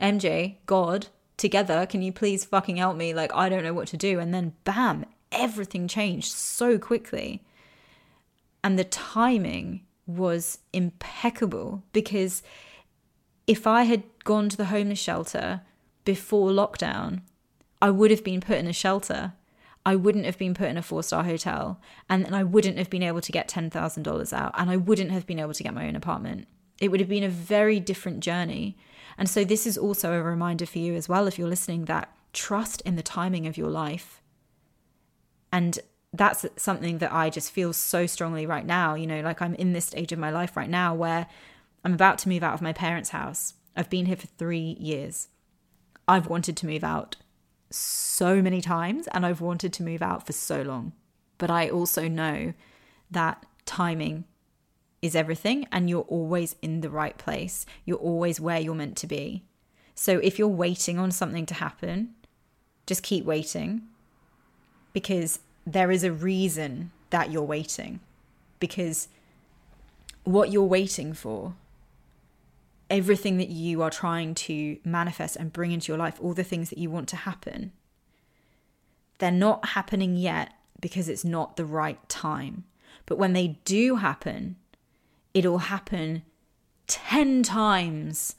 MJ, God, together, can you please fucking help me? Like, I don't know what to do. And then, bam, everything changed so quickly. And the timing was impeccable because if I had gone to the homeless shelter before lockdown, I would have been put in a shelter. I wouldn't have been put in a four star hotel and then I wouldn't have been able to get $10,000 out and I wouldn't have been able to get my own apartment. It would have been a very different journey. And so, this is also a reminder for you as well, if you're listening, that trust in the timing of your life. And that's something that I just feel so strongly right now. You know, like I'm in this stage of my life right now where I'm about to move out of my parents' house. I've been here for three years. I've wanted to move out so many times and I've wanted to move out for so long. But I also know that timing is everything and you're always in the right place. You're always where you're meant to be. So if you're waiting on something to happen, just keep waiting because there is a reason that you're waiting. Because what you're waiting for everything that you are trying to manifest and bring into your life, all the things that you want to happen, they're not happening yet because it's not the right time. But when they do happen, it'll happen 10 times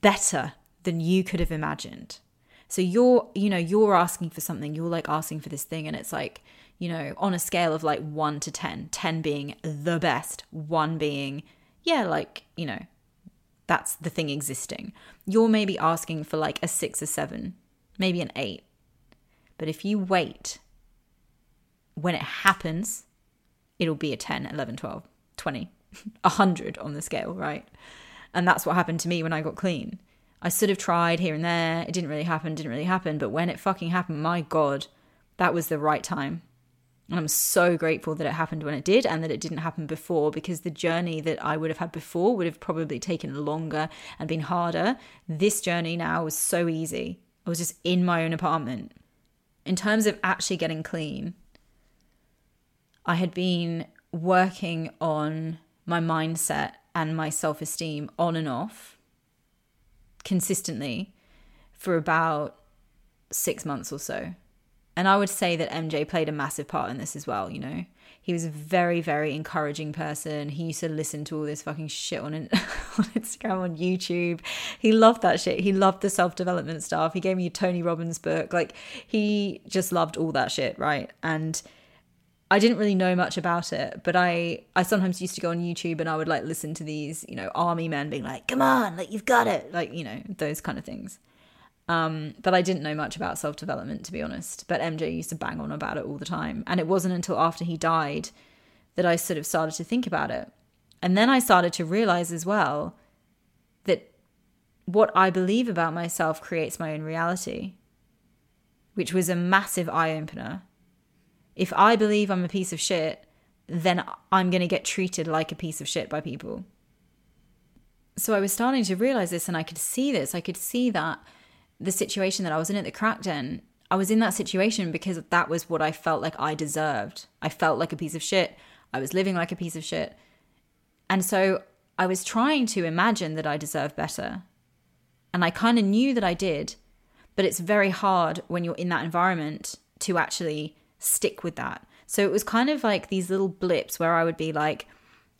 better than you could have imagined. So you're, you know, you're asking for something, you're like asking for this thing, and it's like, you know, on a scale of like one to 10, 10 being the best, one being, yeah, like, you know, that's the thing existing. You're maybe asking for like a six or seven, maybe an eight. But if you wait, when it happens, it'll be a 10, 11, 12, 20, 100 on the scale, right? And that's what happened to me when I got clean. I sort of tried here and there. It didn't really happen, didn't really happen. But when it fucking happened, my God, that was the right time. And I'm so grateful that it happened when it did and that it didn't happen before because the journey that I would have had before would have probably taken longer and been harder. This journey now was so easy. I was just in my own apartment. In terms of actually getting clean, I had been working on my mindset and my self esteem on and off consistently for about six months or so. And I would say that MJ played a massive part in this as well, you know. He was a very, very encouraging person. He used to listen to all this fucking shit on, on Instagram, on YouTube. He loved that shit. He loved the self development stuff. He gave me a Tony Robbins book. Like, he just loved all that shit, right? And I didn't really know much about it, but I I sometimes used to go on YouTube and I would like listen to these, you know, army men being like, "Come on, like you've got it." Like, you know, those kind of things. Um, but I didn't know much about self development, to be honest. But MJ used to bang on about it all the time. And it wasn't until after he died that I sort of started to think about it. And then I started to realize as well that what I believe about myself creates my own reality, which was a massive eye opener. If I believe I'm a piece of shit, then I'm going to get treated like a piece of shit by people. So I was starting to realize this and I could see this. I could see that the situation that I was in at the crack den, I was in that situation because that was what I felt like I deserved. I felt like a piece of shit. I was living like a piece of shit. And so I was trying to imagine that I deserve better. And I kind of knew that I did, but it's very hard when you're in that environment to actually stick with that. So it was kind of like these little blips where I would be like,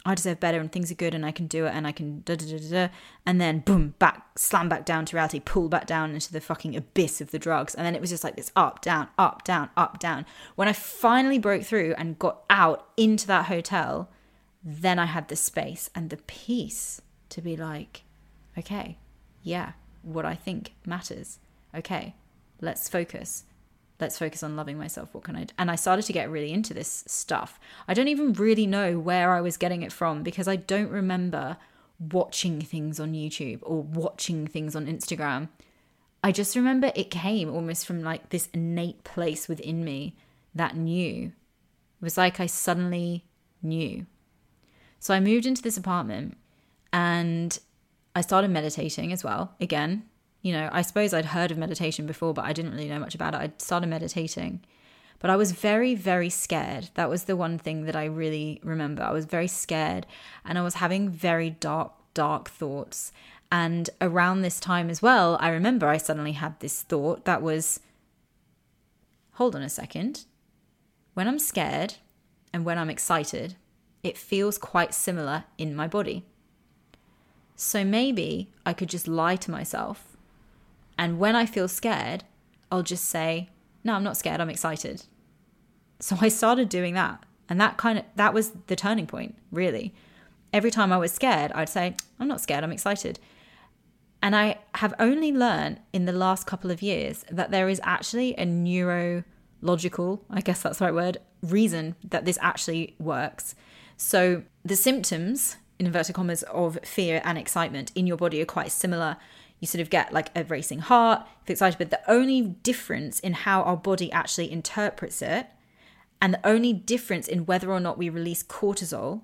I deserve better and things are good and I can do it and I can da da da da. And then boom, back, slam back down to reality, pull back down into the fucking abyss of the drugs. And then it was just like this up, down, up, down, up, down. When I finally broke through and got out into that hotel, then I had the space and the peace to be like, okay, yeah, what I think matters. Okay, let's focus let's focus on loving myself what can i do and i started to get really into this stuff. I don't even really know where i was getting it from because i don't remember watching things on youtube or watching things on instagram. I just remember it came almost from like this innate place within me that knew. It was like i suddenly knew. So i moved into this apartment and i started meditating as well again you know, I suppose I'd heard of meditation before, but I didn't really know much about it. I started meditating, but I was very, very scared. That was the one thing that I really remember. I was very scared and I was having very dark, dark thoughts. And around this time as well, I remember I suddenly had this thought that was hold on a second. When I'm scared and when I'm excited, it feels quite similar in my body. So maybe I could just lie to myself and when I feel scared, I'll just say, no, I'm not scared, I'm excited. So I started doing that. And that kind of that was the turning point, really. Every time I was scared, I'd say, I'm not scared, I'm excited. And I have only learned in the last couple of years that there is actually a neurological, I guess that's the right word, reason that this actually works. So the symptoms, in inverted commas, of fear and excitement in your body are quite similar. You sort of get like a racing heart, feel excited, but the only difference in how our body actually interprets it and the only difference in whether or not we release cortisol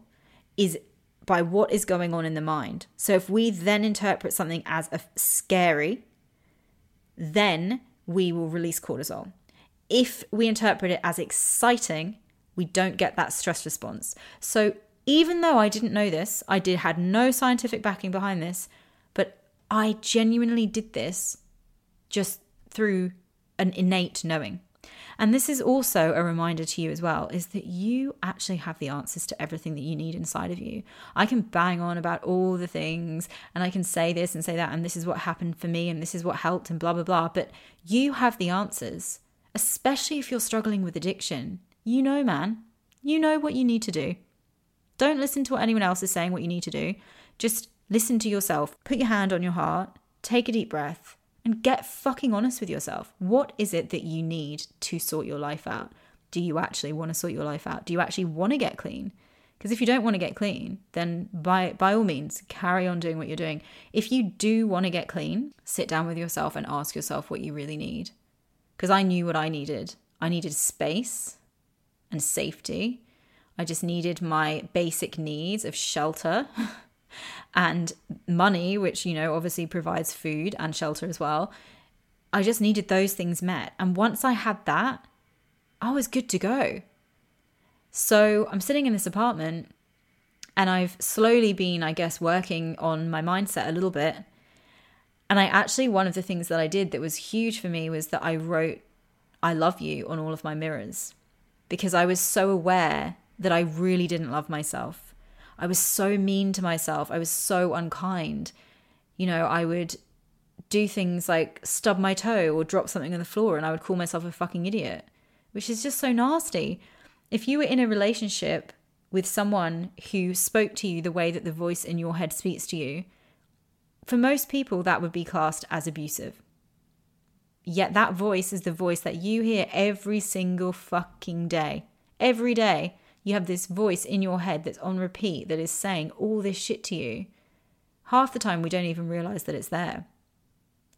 is by what is going on in the mind. So if we then interpret something as a scary, then we will release cortisol. If we interpret it as exciting, we don't get that stress response. So even though I didn't know this, I did had no scientific backing behind this, I genuinely did this just through an innate knowing. And this is also a reminder to you as well is that you actually have the answers to everything that you need inside of you. I can bang on about all the things and I can say this and say that, and this is what happened for me and this is what helped and blah, blah, blah. But you have the answers, especially if you're struggling with addiction. You know, man, you know what you need to do. Don't listen to what anyone else is saying, what you need to do. Just listen to yourself. Put your hand on your heart, take a deep breath, and get fucking honest with yourself. What is it that you need to sort your life out? Do you actually want to sort your life out? Do you actually want to get clean? Because if you don't want to get clean, then by by all means, carry on doing what you're doing. If you do want to get clean, sit down with yourself and ask yourself what you really need. Because I knew what I needed. I needed space and safety. I just needed my basic needs of shelter and money, which, you know, obviously provides food and shelter as well. I just needed those things met. And once I had that, I was good to go. So I'm sitting in this apartment and I've slowly been, I guess, working on my mindset a little bit. And I actually, one of the things that I did that was huge for me was that I wrote, I love you on all of my mirrors because I was so aware that I really didn't love myself. I was so mean to myself. I was so unkind. You know, I would do things like stub my toe or drop something on the floor and I would call myself a fucking idiot, which is just so nasty. If you were in a relationship with someone who spoke to you the way that the voice in your head speaks to you, for most people, that would be classed as abusive. Yet that voice is the voice that you hear every single fucking day. Every day. You have this voice in your head that's on repeat that is saying all this shit to you. Half the time, we don't even realize that it's there.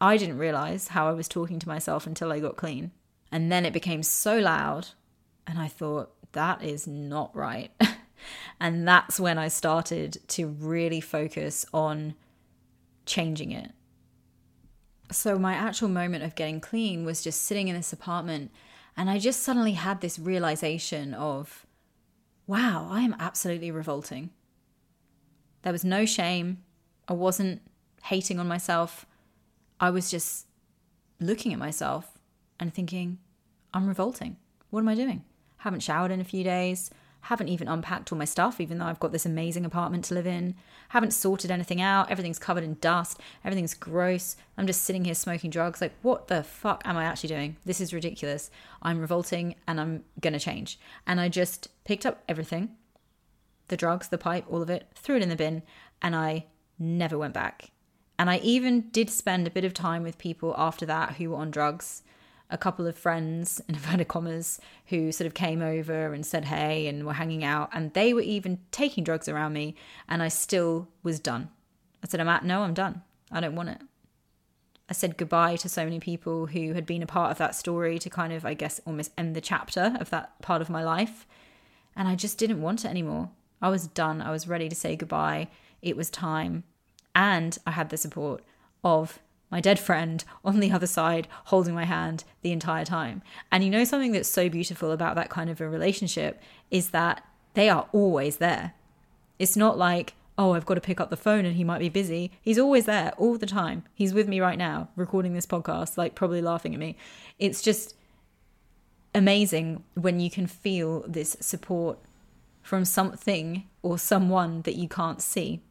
I didn't realize how I was talking to myself until I got clean. And then it became so loud, and I thought, that is not right. and that's when I started to really focus on changing it. So, my actual moment of getting clean was just sitting in this apartment, and I just suddenly had this realization of wow, I am absolutely revolting. There was no shame. I wasn't hating on myself. I was just looking at myself and thinking, I'm revolting. What am I doing? I Haven't showered in a few days. Haven't even unpacked all my stuff, even though I've got this amazing apartment to live in. Haven't sorted anything out. Everything's covered in dust. Everything's gross. I'm just sitting here smoking drugs. Like, what the fuck am I actually doing? This is ridiculous. I'm revolting and I'm to change. And I just picked up everything the drugs, the pipe, all of it, threw it in the bin, and I never went back. And I even did spend a bit of time with people after that who were on drugs a couple of friends, in inverted commas, who sort of came over and said hey and were hanging out. And they were even taking drugs around me. And I still was done. I said, I'm at, no, I'm done. I don't want it. I said goodbye to so many people who had been a part of that story to kind of, I guess, almost end the chapter of that part of my life. And I just didn't want it anymore. I was done. I was ready to say goodbye. It was time. And I had the support of my dead friend on the other side holding my hand the entire time. And you know, something that's so beautiful about that kind of a relationship is that they are always there. It's not like, oh, I've got to pick up the phone and he might be busy. He's always there all the time. He's with me right now, recording this podcast, like probably laughing at me. It's just amazing when you can feel this support from something or someone that you can't see.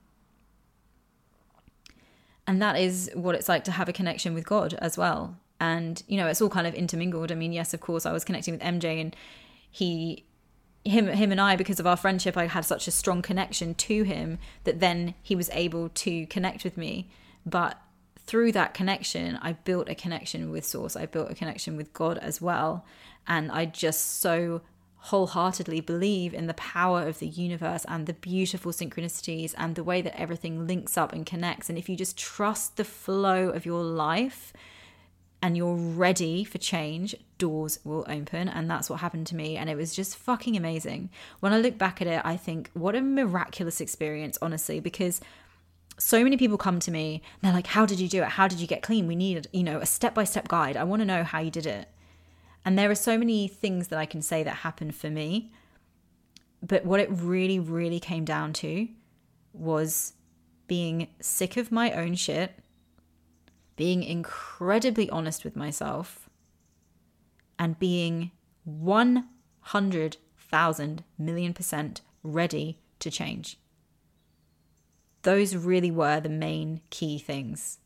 And that is what it's like to have a connection with God as well. and you know it's all kind of intermingled. I mean yes of course i was connecting with mj and he him him and I because of our friendship I had such a strong connection to him that then he was able to connect with me. But through that connection I built a connection with source. I built a connection with God as well. And I just so wholeheartedly believe in the power of the universe and the beautiful synchronicities and the way that everything links up and connects and if you just trust the flow of your life and you're ready for change, doors will open. And that's what happened to me. And it was just fucking amazing. When I look back at it, I think, what a miraculous experience, honestly, because so many people come to me and they're like, How did you do it? How did you get clean? We need, you know, a step by step guide. I want to know how you did it. And there are so many things that I can say that happened for me. But what it really, really came down to was being sick of my own shit being incredibly honest with myself, and being 100,000 million percent ready to change. Those really were the main key things.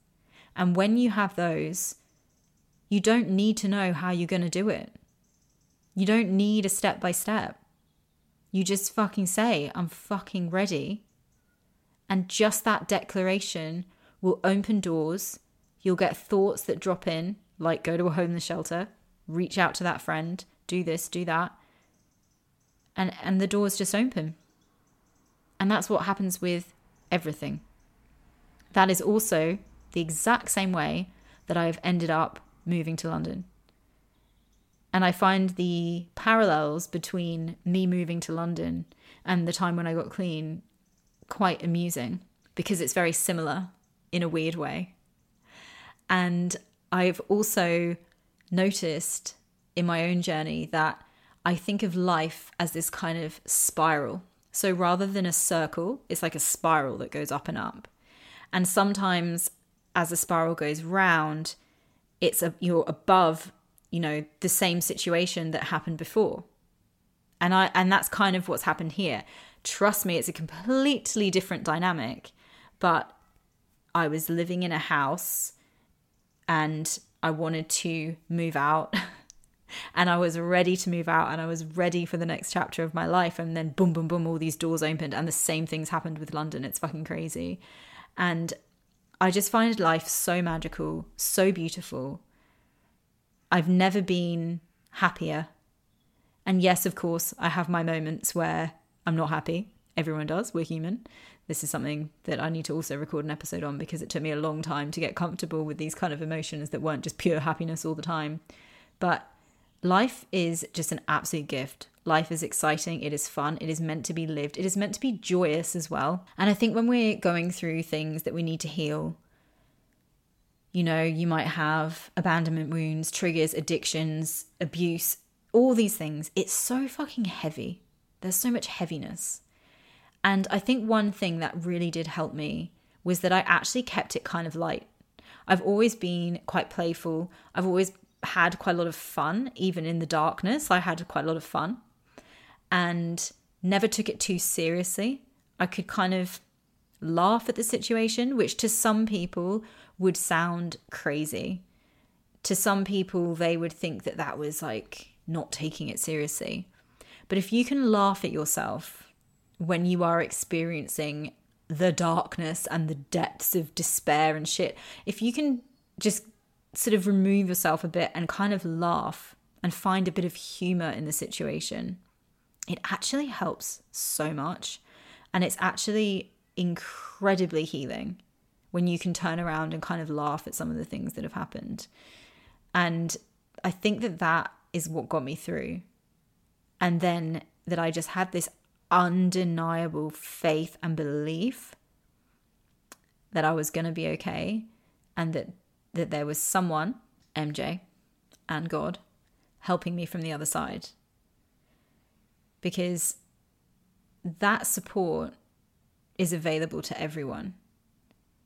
And when you have those, you don't need to know how you're going to do it. You don't need a step by step. You just fucking say, I'm fucking ready. And just that declaration will open doors You'll get thoughts that drop in, like go to a homeless shelter, reach out to that friend, do this, do that. And and the doors just open. And that's what happens with everything. That is also the exact same way that I've ended up moving to London. And I find the parallels between me moving to London and the time when I got clean quite amusing because it's very similar in a weird way. And I've also noticed in my own journey that I think of life as this kind of spiral. So rather than a circle, it's like a spiral that goes up and up. And sometimes as the spiral goes round, it's a, you're above, you know, the same situation that happened before. And I and that's kind of what's happened here. Trust me, it's a completely different dynamic, but I was living in a house and I wanted to move out. and I was ready to move out and I was ready for the next chapter of my life. And then boom, boom, boom, all these doors opened and the same things happened with London. It's fucking crazy. And I just find life so magical, so beautiful. I've never been happier. And yes, of course, I have my moments where I'm not happy. Everyone does. We're human this is something that I need to also record an episode on because it took me a long time to get comfortable with these kind of emotions that weren't just pure happiness all the time. But life is just an absolute gift. Life is exciting, it is fun, it is meant to be lived, it is meant to be joyous as well. And I think when we're going through things that we need to heal, you know, you might have abandonment wounds, triggers, addictions, abuse, all these things. It's so fucking heavy. There's so much heaviness. And I think one thing that really did help me was that I actually kept it kind of light. I've always been quite playful. I've always had quite a lot of fun, even in the darkness. I had quite a lot of fun and never took it too seriously. I could kind of laugh at the situation, which to some people would sound crazy. To some people, they would think that that was like not taking it seriously. But if you can laugh at yourself when you are experiencing the darkness and the depths of despair and shit, if you can just sort of remove yourself a bit and kind of laugh and find a bit of humor in the situation, it actually helps so much. And it's actually incredibly healing when you can turn around and kind of laugh at some of the things that have happened. And I think that that is what got me through. And then that I just had this undeniable faith and belief that I was going to be okay and that that there was someone, MJ and God, helping me from the other side. Because that support is available to everyone.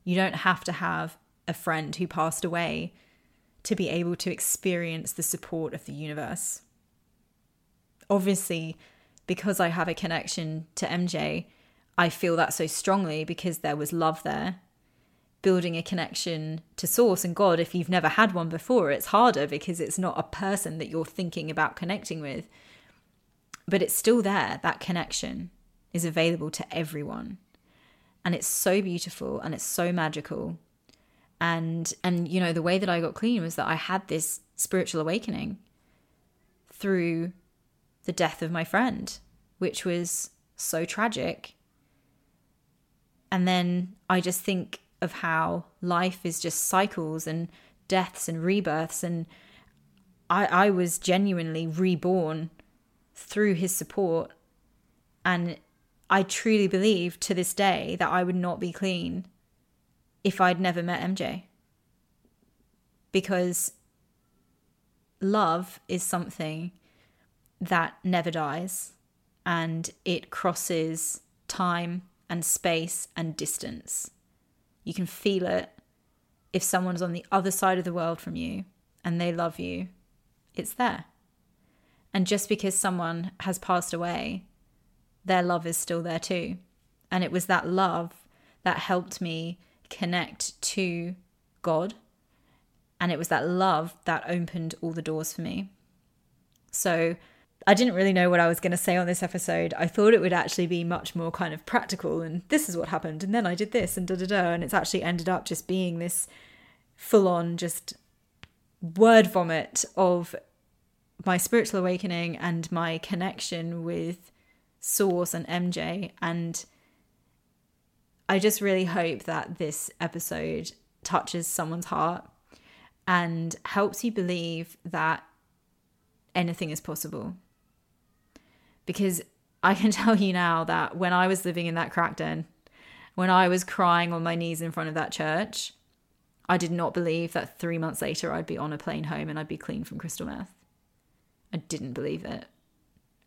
You don't have to have a friend who passed away to be able to experience the support of the universe. Obviously, because I have a connection to MJ, I feel that so strongly because there was love there. Building a connection to source and God if you've never had one before. It's harder because it's not a person that you're thinking about connecting with. But it's still there. That connection is available to everyone. And it's so beautiful and it's so magical. And and you know, the way that I got clean was that I had this spiritual awakening through the death of my friend, which was so tragic. And then I just think of how life is just cycles and deaths and rebirths. And I, I was genuinely reborn through his support. And I truly believe to this day that I would not be clean if I'd never met MJ. Because love is something that never dies and it crosses time and space and distance. You can feel it if someone's on the other side of the world from you and they love you, it's there. And just because someone has passed away, their love is still there too. And it was that love that helped me connect to God. And it was that love that opened all the doors for me. So I didn't really know what I was going to say on this episode. I thought it would actually be much more kind of practical and this is what happened and then I did this and da da da. And it's actually ended up just being this full on just word vomit of my spiritual awakening and my connection with Source and MJ. And I just really hope that this episode touches someone's heart and helps you believe that anything is possible because I can tell you now that when I was living in that crack den, when I was crying on my knees in front of that church, I did not believe that three months later I'd be on a plane home and I'd be clean from crystal meth. I didn't believe it.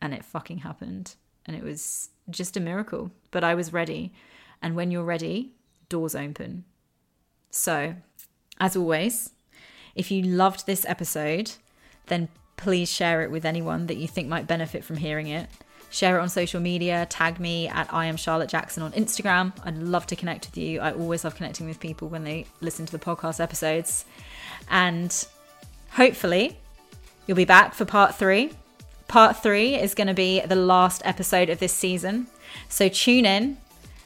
And it fucking happened. And it was just a miracle. But I was ready. And when you're ready, doors open. So, as always, if you loved this episode, then please share it with anyone that you think might benefit from hearing it. Share it on social media, tag me at I am Charlotte Jackson on Instagram. I'd love to connect with you. I always love connecting with people when they listen to the podcast episodes. And hopefully, you'll be back for part three. Part three is going to be the last episode of this season. So tune in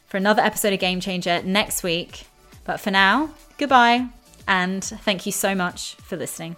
for another episode of Game Changer next week. But for now, goodbye and thank you so much for listening.